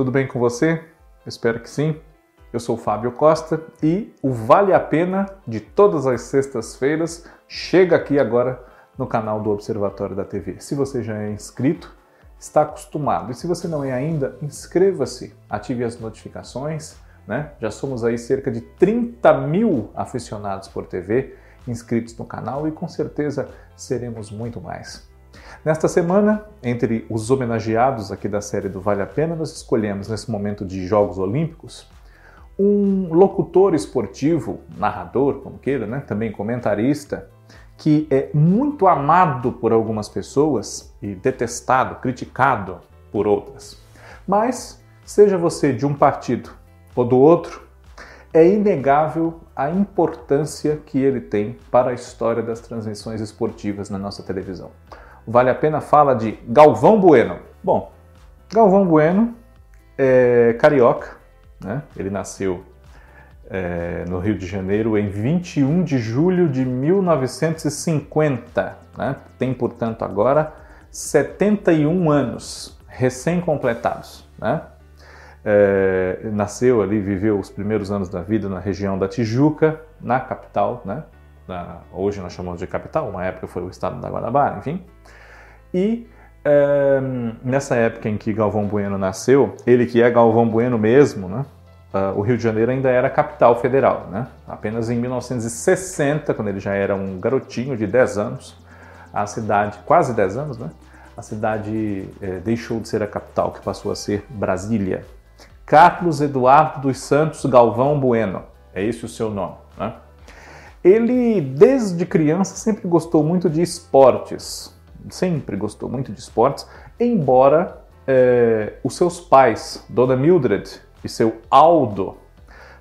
tudo bem com você? Espero que sim. Eu sou Fábio Costa e o Vale a Pena de todas as sextas-feiras chega aqui agora no canal do Observatório da TV. Se você já é inscrito, está acostumado. E se você não é ainda, inscreva-se, ative as notificações. Né? Já somos aí cerca de 30 mil aficionados por TV inscritos no canal e com certeza seremos muito mais. Nesta semana, entre os homenageados aqui da série do Vale a Pena, nós escolhemos nesse momento de Jogos Olímpicos um locutor esportivo, narrador, como queira, né? também comentarista, que é muito amado por algumas pessoas e detestado, criticado por outras. Mas, seja você de um partido ou do outro, é inegável a importância que ele tem para a história das transmissões esportivas na nossa televisão. Vale a pena fala de Galvão Bueno. Bom, Galvão Bueno é carioca, né? ele nasceu é, no Rio de Janeiro em 21 de julho de 1950. Né? Tem, portanto, agora 71 anos recém-completados. Né? É, nasceu ali, viveu os primeiros anos da vida na região da Tijuca, na capital, né? Na, hoje nós chamamos de capital, uma época foi o estado da Guanabara, enfim. E é, nessa época em que Galvão Bueno nasceu, ele que é Galvão Bueno mesmo, né? uh, o Rio de Janeiro ainda era capital federal. Né? Apenas em 1960, quando ele já era um garotinho de 10 anos, a cidade, quase 10 anos, né? a cidade eh, deixou de ser a capital, que passou a ser Brasília. Carlos Eduardo dos Santos Galvão Bueno, é esse o seu nome. Né? Ele, desde criança, sempre gostou muito de esportes, sempre gostou muito de esportes, embora eh, os seus pais, Dona Mildred e seu Aldo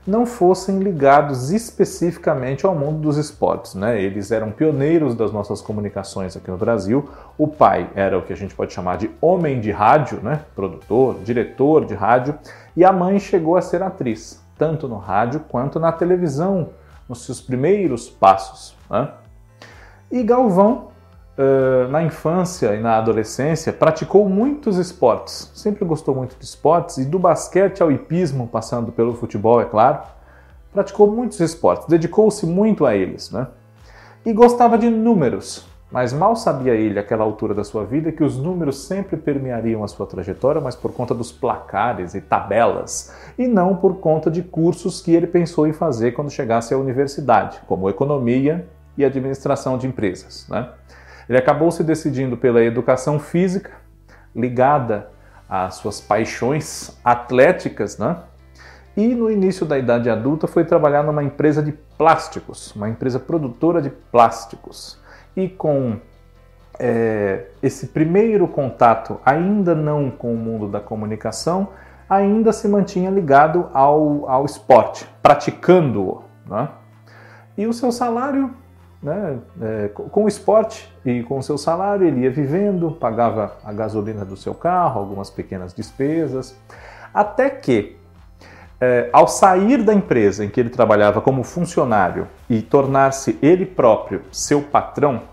não fossem ligados especificamente ao mundo dos esportes. Né? Eles eram pioneiros das nossas comunicações aqui no Brasil. O pai era o que a gente pode chamar de homem de rádio, né? produtor, diretor de rádio, e a mãe chegou a ser atriz, tanto no rádio quanto na televisão, nos seus primeiros passos. Né? E Galvão na infância e na adolescência, praticou muitos esportes. Sempre gostou muito de esportes e do basquete ao hipismo, passando pelo futebol, é claro. Praticou muitos esportes, dedicou-se muito a eles, né? E gostava de números, mas mal sabia ele, àquela altura da sua vida, que os números sempre permeariam a sua trajetória, mas por conta dos placares e tabelas, e não por conta de cursos que ele pensou em fazer quando chegasse à universidade, como economia e administração de empresas, né? Ele acabou se decidindo pela educação física, ligada às suas paixões atléticas, né? E no início da idade adulta foi trabalhar numa empresa de plásticos, uma empresa produtora de plásticos. E com é, esse primeiro contato, ainda não com o mundo da comunicação, ainda se mantinha ligado ao, ao esporte, praticando-o. Né? E o seu salário né, é, com o esporte e com o seu salário, ele ia vivendo, pagava a gasolina do seu carro, algumas pequenas despesas, até que, é, ao sair da empresa em que ele trabalhava como funcionário e tornar-se ele próprio seu patrão,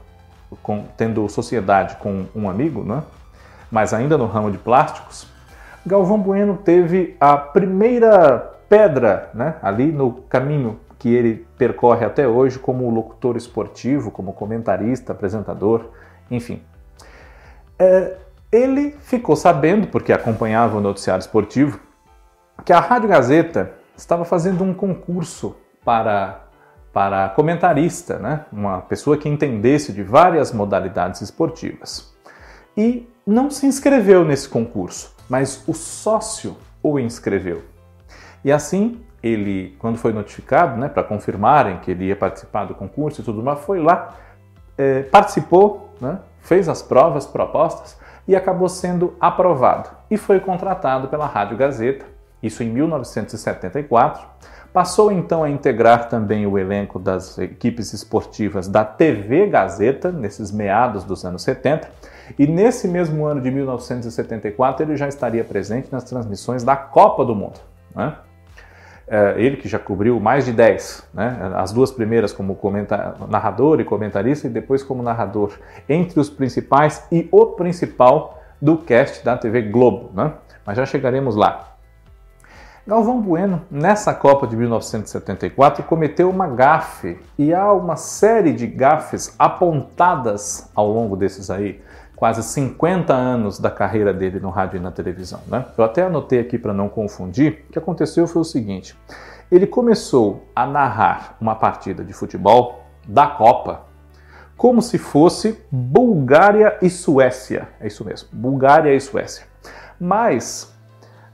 com, tendo sociedade com um amigo, né, mas ainda no ramo de plásticos, Galvão Bueno teve a primeira pedra né, ali no caminho que ele percorre até hoje como locutor esportivo, como comentarista, apresentador, enfim. É, ele ficou sabendo, porque acompanhava o noticiário esportivo, que a Rádio Gazeta estava fazendo um concurso para, para comentarista, né? uma pessoa que entendesse de várias modalidades esportivas. E não se inscreveu nesse concurso, mas o sócio o inscreveu. E assim ele, quando foi notificado, né, para confirmarem que ele ia participar do concurso e tudo mais, foi lá, é, participou, né, fez as provas propostas e acabou sendo aprovado. E foi contratado pela Rádio Gazeta, isso em 1974. Passou então a integrar também o elenco das equipes esportivas da TV Gazeta, nesses meados dos anos 70. E nesse mesmo ano de 1974, ele já estaria presente nas transmissões da Copa do Mundo. Né? É, ele que já cobriu mais de 10, né? as duas primeiras como narrador e comentarista, e depois como narrador, entre os principais e o principal do cast da TV Globo. Né? Mas já chegaremos lá. Galvão Bueno, nessa Copa de 1974, cometeu uma gafe e há uma série de gafes apontadas ao longo desses aí quase 50 anos da carreira dele no rádio e na televisão. Né? Eu até anotei aqui para não confundir. O que aconteceu foi o seguinte: ele começou a narrar uma partida de futebol da Copa como se fosse Bulgária e Suécia. É isso mesmo, Bulgária e Suécia. Mas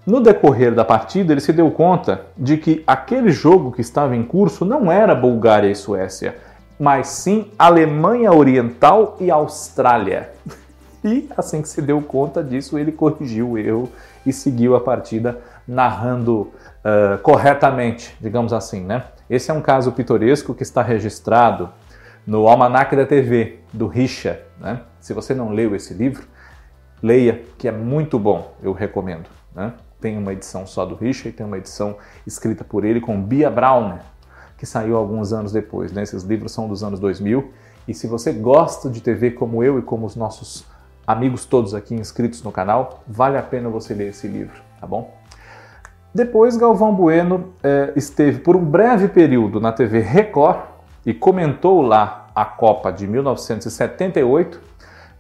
no decorrer da partida, ele se deu conta de que aquele jogo que estava em curso não era Bulgária e Suécia, mas sim Alemanha Oriental e Austrália. E assim que se deu conta disso, ele corrigiu o erro e seguiu a partida narrando uh, corretamente, digamos assim, né? Esse é um caso pitoresco que está registrado no Almanac da TV, do Richa. Né? Se você não leu esse livro, leia, que é muito bom, eu recomendo. Né? Tem uma edição só do Richard tem uma edição escrita por ele com Bia Browner, que saiu alguns anos depois. Né? Esses livros são dos anos 2000. E se você gosta de TV como eu e como os nossos amigos todos aqui inscritos no canal, vale a pena você ler esse livro, tá bom? Depois, Galvão Bueno eh, esteve por um breve período na TV Record e comentou lá a Copa de 1978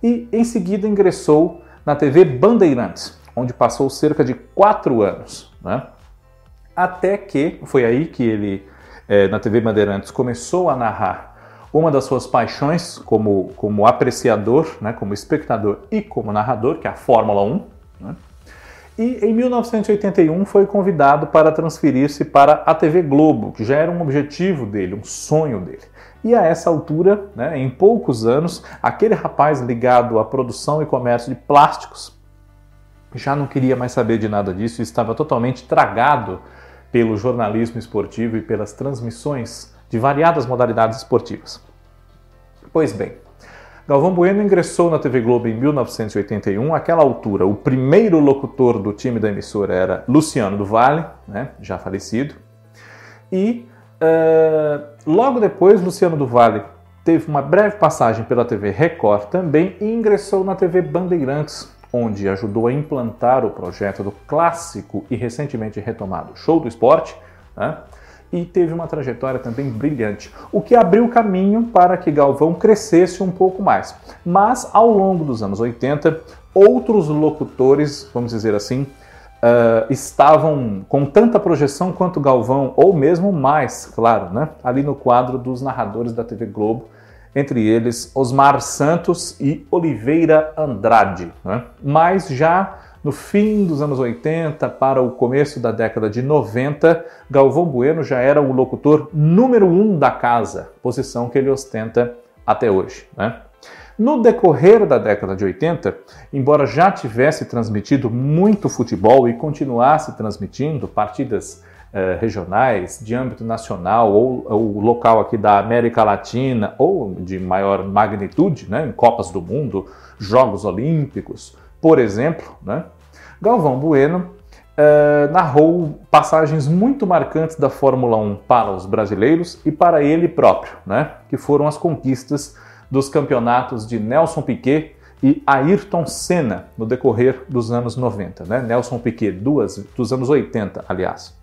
e em seguida ingressou na TV Bandeirantes onde passou cerca de quatro anos. Né? Até que foi aí que ele, é, na TV Bandeirantes, começou a narrar uma das suas paixões como, como apreciador, né, como espectador e como narrador, que é a Fórmula 1. Né? E em 1981 foi convidado para transferir-se para a TV Globo, que já era um objetivo dele, um sonho dele. E a essa altura, né, em poucos anos, aquele rapaz ligado à produção e comércio de plásticos já não queria mais saber de nada disso e estava totalmente tragado pelo jornalismo esportivo e pelas transmissões de variadas modalidades esportivas. Pois bem, Galvão Bueno ingressou na TV Globo em 1981. Aquela altura, o primeiro locutor do time da emissora era Luciano do Vale, né, já falecido. E uh, logo depois, Luciano do Vale teve uma breve passagem pela TV Record também e ingressou na TV Bandeirantes, onde ajudou a implantar o projeto do clássico e recentemente retomado Show do Esporte, né? e teve uma trajetória também brilhante, o que abriu caminho para que Galvão crescesse um pouco mais. Mas ao longo dos anos 80, outros locutores, vamos dizer assim, uh, estavam com tanta projeção quanto Galvão, ou mesmo mais, claro, né? ali no quadro dos narradores da TV Globo, entre eles Osmar Santos e Oliveira Andrade. Né? Mas já no fim dos anos 80 para o começo da década de 90, Galvão Bueno já era o locutor número um da casa, posição que ele ostenta até hoje. Né? No decorrer da década de 80, embora já tivesse transmitido muito futebol e continuasse transmitindo partidas eh, regionais, de âmbito nacional ou, ou, local aqui da América Latina ou de maior magnitude, né, em Copas do Mundo, Jogos Olímpicos, por exemplo, né, Galvão Bueno eh, narrou passagens muito marcantes da Fórmula 1 para os brasileiros e para ele próprio, né, que foram as conquistas dos campeonatos de Nelson Piquet e Ayrton Senna no decorrer dos anos 90. Né? Nelson Piquet, duas, dos anos 80, aliás.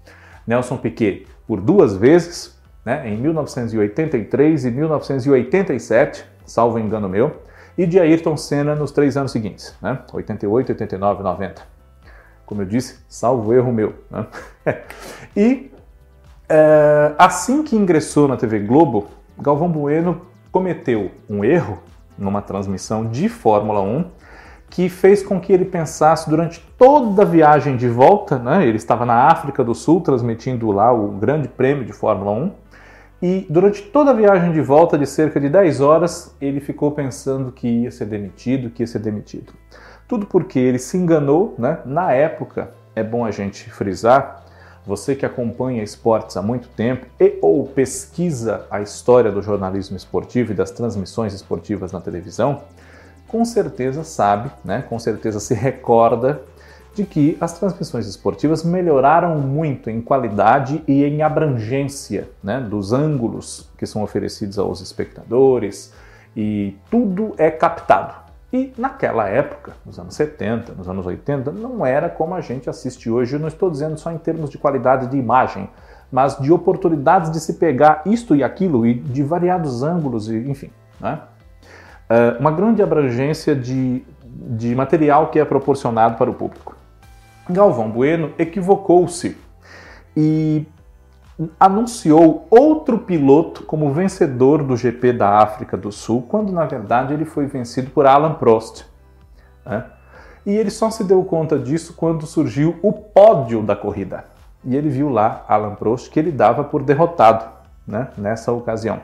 Nelson Piquet por duas vezes, né, em 1983 e 1987, salvo engano meu, e de Ayrton Senna nos três anos seguintes, né, 88, 89 e 90. Como eu disse, salvo erro meu. Né? e é, assim que ingressou na TV Globo, Galvão Bueno cometeu um erro numa transmissão de Fórmula 1 que fez com que ele pensasse durante toda a viagem de volta, né? ele estava na África do Sul transmitindo lá o Grande Prêmio de Fórmula 1, e durante toda a viagem de volta de cerca de 10 horas, ele ficou pensando que ia ser demitido, que ia ser demitido. Tudo porque ele se enganou, né? Na época, é bom a gente frisar, você que acompanha esportes há muito tempo e ou pesquisa a história do jornalismo esportivo e das transmissões esportivas na televisão, com certeza sabe, né, com certeza se recorda de que as transmissões esportivas melhoraram muito em qualidade e em abrangência né, dos ângulos que são oferecidos aos espectadores e tudo é captado. E naquela época, nos anos 70, nos anos 80, não era como a gente assiste hoje. Eu não estou dizendo só em termos de qualidade de imagem, mas de oportunidades de se pegar isto e aquilo e de variados ângulos, e, enfim. Né? Uh, uma grande abrangência de, de material que é proporcionado para o público. Galvão Bueno equivocou-se e anunciou outro piloto como vencedor do GP da África do Sul, quando na verdade ele foi vencido por Alan Prost. Né? E ele só se deu conta disso quando surgiu o pódio da corrida. E ele viu lá Alan Prost que ele dava por derrotado né, nessa ocasião.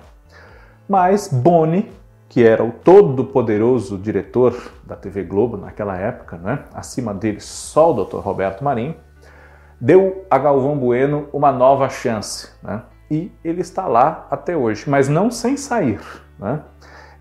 Mas Boni, que era o todo-poderoso diretor da TV Globo naquela época, né, acima dele só o Dr. Roberto Marinho, deu a Galvão Bueno uma nova chance. Né? E ele está lá até hoje, mas não sem sair. Né?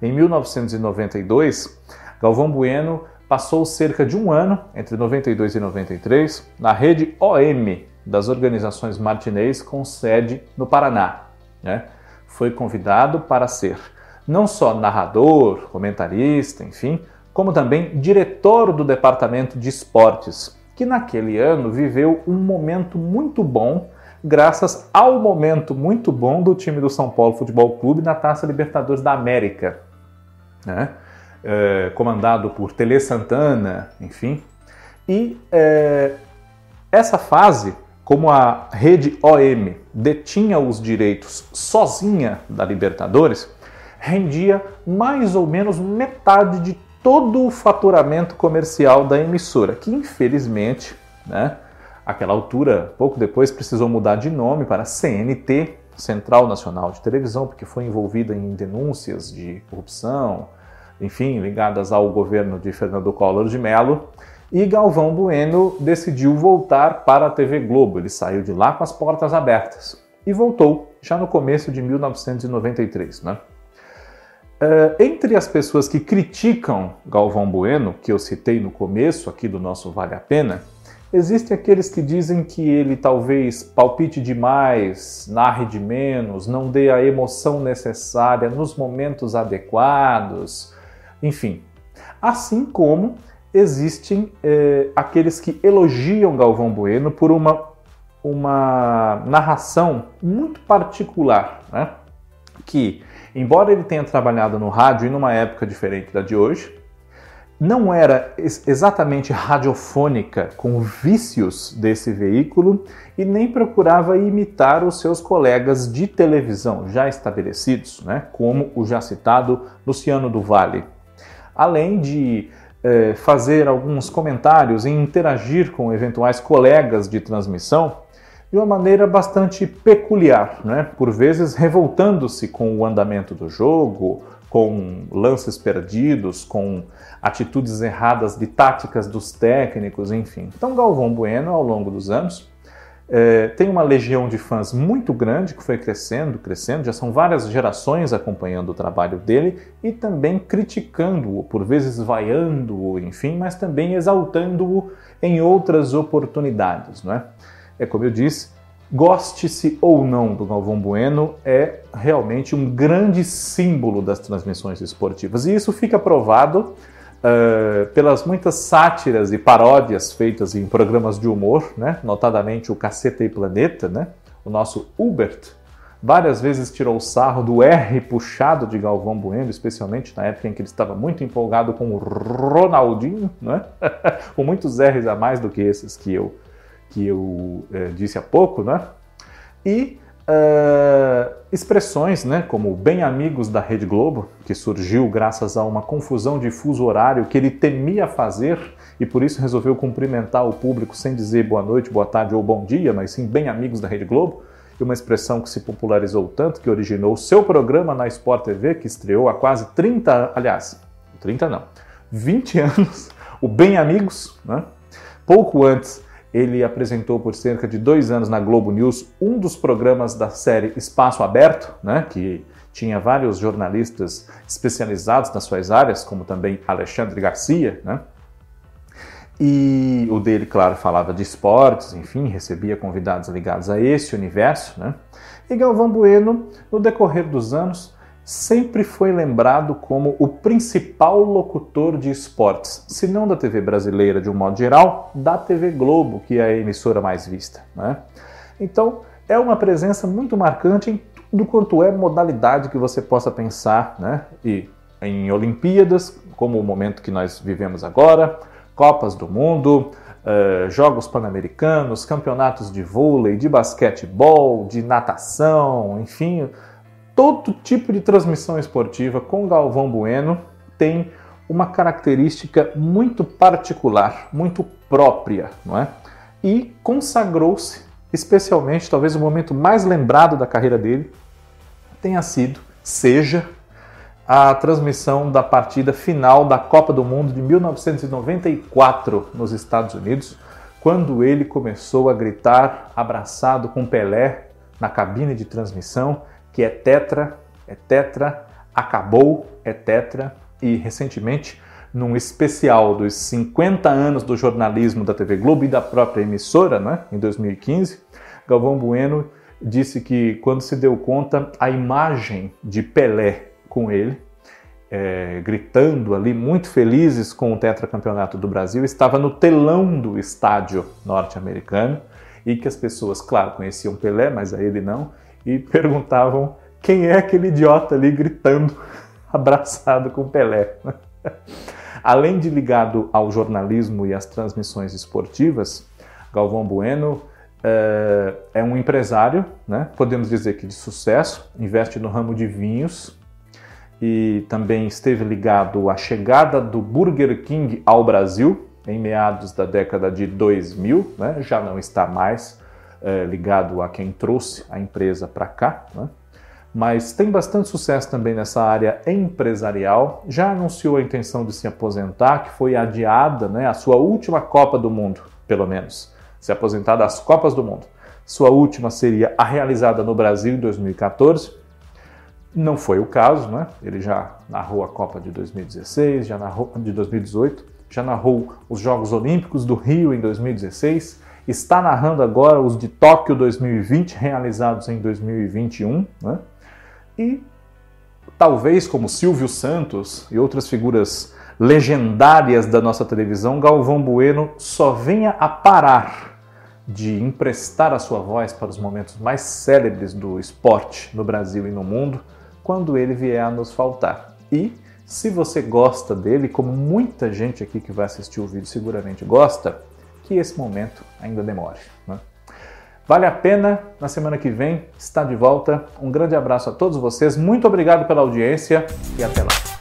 Em 1992, Galvão Bueno passou cerca de um ano, entre 92 e 93, na rede OM das organizações Martinez com sede no Paraná. Né? Foi convidado para ser não só narrador, comentarista, enfim, como também diretor do departamento de esportes que naquele ano viveu um momento muito bom, graças ao momento muito bom do time do São Paulo Futebol Clube na Taça Libertadores da América, né? é, comandado por Tele Santana, enfim. E é, essa fase, como a rede OM detinha os direitos sozinha da Libertadores, rendia mais ou menos metade de todo o faturamento comercial da emissora, que infelizmente, né, aquela altura, pouco depois precisou mudar de nome para CNT, Central Nacional de Televisão, porque foi envolvida em denúncias de corrupção, enfim, ligadas ao governo de Fernando Collor de Mello. E Galvão Bueno decidiu voltar para a TV Globo. Ele saiu de lá com as portas abertas e voltou já no começo de 1993, né? Uh, entre as pessoas que criticam Galvão Bueno, que eu citei no começo aqui do nosso Vale a Pena, existem aqueles que dizem que ele talvez palpite demais, narre de menos, não dê a emoção necessária nos momentos adequados, enfim. Assim como existem eh, aqueles que elogiam Galvão Bueno por uma, uma narração muito particular, né? que Embora ele tenha trabalhado no rádio e numa época diferente da de hoje, não era exatamente radiofônica com vícios desse veículo e nem procurava imitar os seus colegas de televisão já estabelecidos, né, como o já citado Luciano do Vale. Além de eh, fazer alguns comentários e interagir com eventuais colegas de transmissão, de uma maneira bastante peculiar, né? por vezes revoltando-se com o andamento do jogo, com lances perdidos, com atitudes erradas de táticas dos técnicos, enfim. Então, Galvão Bueno, ao longo dos anos, é, tem uma legião de fãs muito grande que foi crescendo, crescendo, já são várias gerações acompanhando o trabalho dele e também criticando-o, por vezes vaiando-o, enfim, mas também exaltando-o em outras oportunidades, não é? É como eu disse, goste-se ou não do Galvão Bueno, é realmente um grande símbolo das transmissões esportivas. E isso fica provado uh, pelas muitas sátiras e paródias feitas em programas de humor, né? notadamente o Caceta e Planeta, né? o nosso Hubert, várias vezes tirou sarro do R puxado de Galvão Bueno, especialmente na época em que ele estava muito empolgado com o Ronaldinho, né? com muitos R's a mais do que esses que eu que eu é, disse há pouco, né? E uh, expressões, né, como bem amigos da Rede Globo, que surgiu graças a uma confusão de fuso horário que ele temia fazer e por isso resolveu cumprimentar o público sem dizer boa noite, boa tarde ou bom dia, mas sim bem amigos da Rede Globo. E uma expressão que se popularizou tanto que originou o seu programa na Sport TV, que estreou há quase 30, aliás, 30 não, 20 anos, o Bem Amigos, né? Pouco antes ele apresentou por cerca de dois anos na Globo News um dos programas da série Espaço Aberto, né, que tinha vários jornalistas especializados nas suas áreas, como também Alexandre Garcia, né? E o dele, claro, falava de esportes, enfim, recebia convidados ligados a esse universo, né? E Galvão Bueno, no decorrer dos anos, sempre foi lembrado como o principal locutor de esportes, se não da TV brasileira de um modo geral, da TV Globo, que é a emissora mais vista. Né? Então, é uma presença muito marcante em tudo quanto é modalidade que você possa pensar, né? E em Olimpíadas, como o momento que nós vivemos agora, Copas do Mundo, uh, Jogos Pan-Americanos, campeonatos de vôlei, de basquetebol, de natação, enfim, todo tipo de transmissão esportiva com Galvão Bueno tem uma característica muito particular, muito própria, não é? E consagrou-se, especialmente, talvez o momento mais lembrado da carreira dele tenha sido, seja, a transmissão da partida final da Copa do Mundo de 1994 nos Estados Unidos, quando ele começou a gritar abraçado com Pelé na cabine de transmissão que é tetra, é tetra, acabou, é tetra. E recentemente num especial dos 50 anos do jornalismo da TV Globo e da própria emissora, né, em 2015, Galvão Bueno disse que quando se deu conta a imagem de Pelé com ele, é, gritando ali, muito felizes com o tetracampeonato do Brasil, estava no telão do estádio norte-americano e que as pessoas, claro, conheciam Pelé, mas a ele não, e perguntavam quem é aquele idiota ali gritando, abraçado com Pelé. Além de ligado ao jornalismo e às transmissões esportivas, Galvão Bueno é, é um empresário, né? podemos dizer que de sucesso, investe no ramo de vinhos e também esteve ligado à chegada do Burger King ao Brasil em meados da década de 2000, né? já não está mais é, ligado a quem trouxe a empresa para cá, né? mas tem bastante sucesso também nessa área empresarial. Já anunciou a intenção de se aposentar, que foi adiada, né, a sua última Copa do Mundo, pelo menos, se aposentar das Copas do Mundo. Sua última seria a realizada no Brasil em 2014. Não foi o caso, né? Ele já narrou a Copa de 2016, já narrou de 2018, já narrou os Jogos Olímpicos do Rio em 2016 está narrando agora os de Tóquio 2020, realizados em 2021, né? e talvez como Silvio Santos e outras figuras legendárias da nossa televisão, Galvão Bueno só venha a parar de emprestar a sua voz para os momentos mais célebres do esporte no Brasil e no mundo quando ele vier a nos faltar. E se você gosta dele, como muita gente aqui que vai assistir o vídeo seguramente gosta, que esse momento ainda demore. Né? Vale a pena, na semana que vem, estar de volta. Um grande abraço a todos vocês, muito obrigado pela audiência e até lá.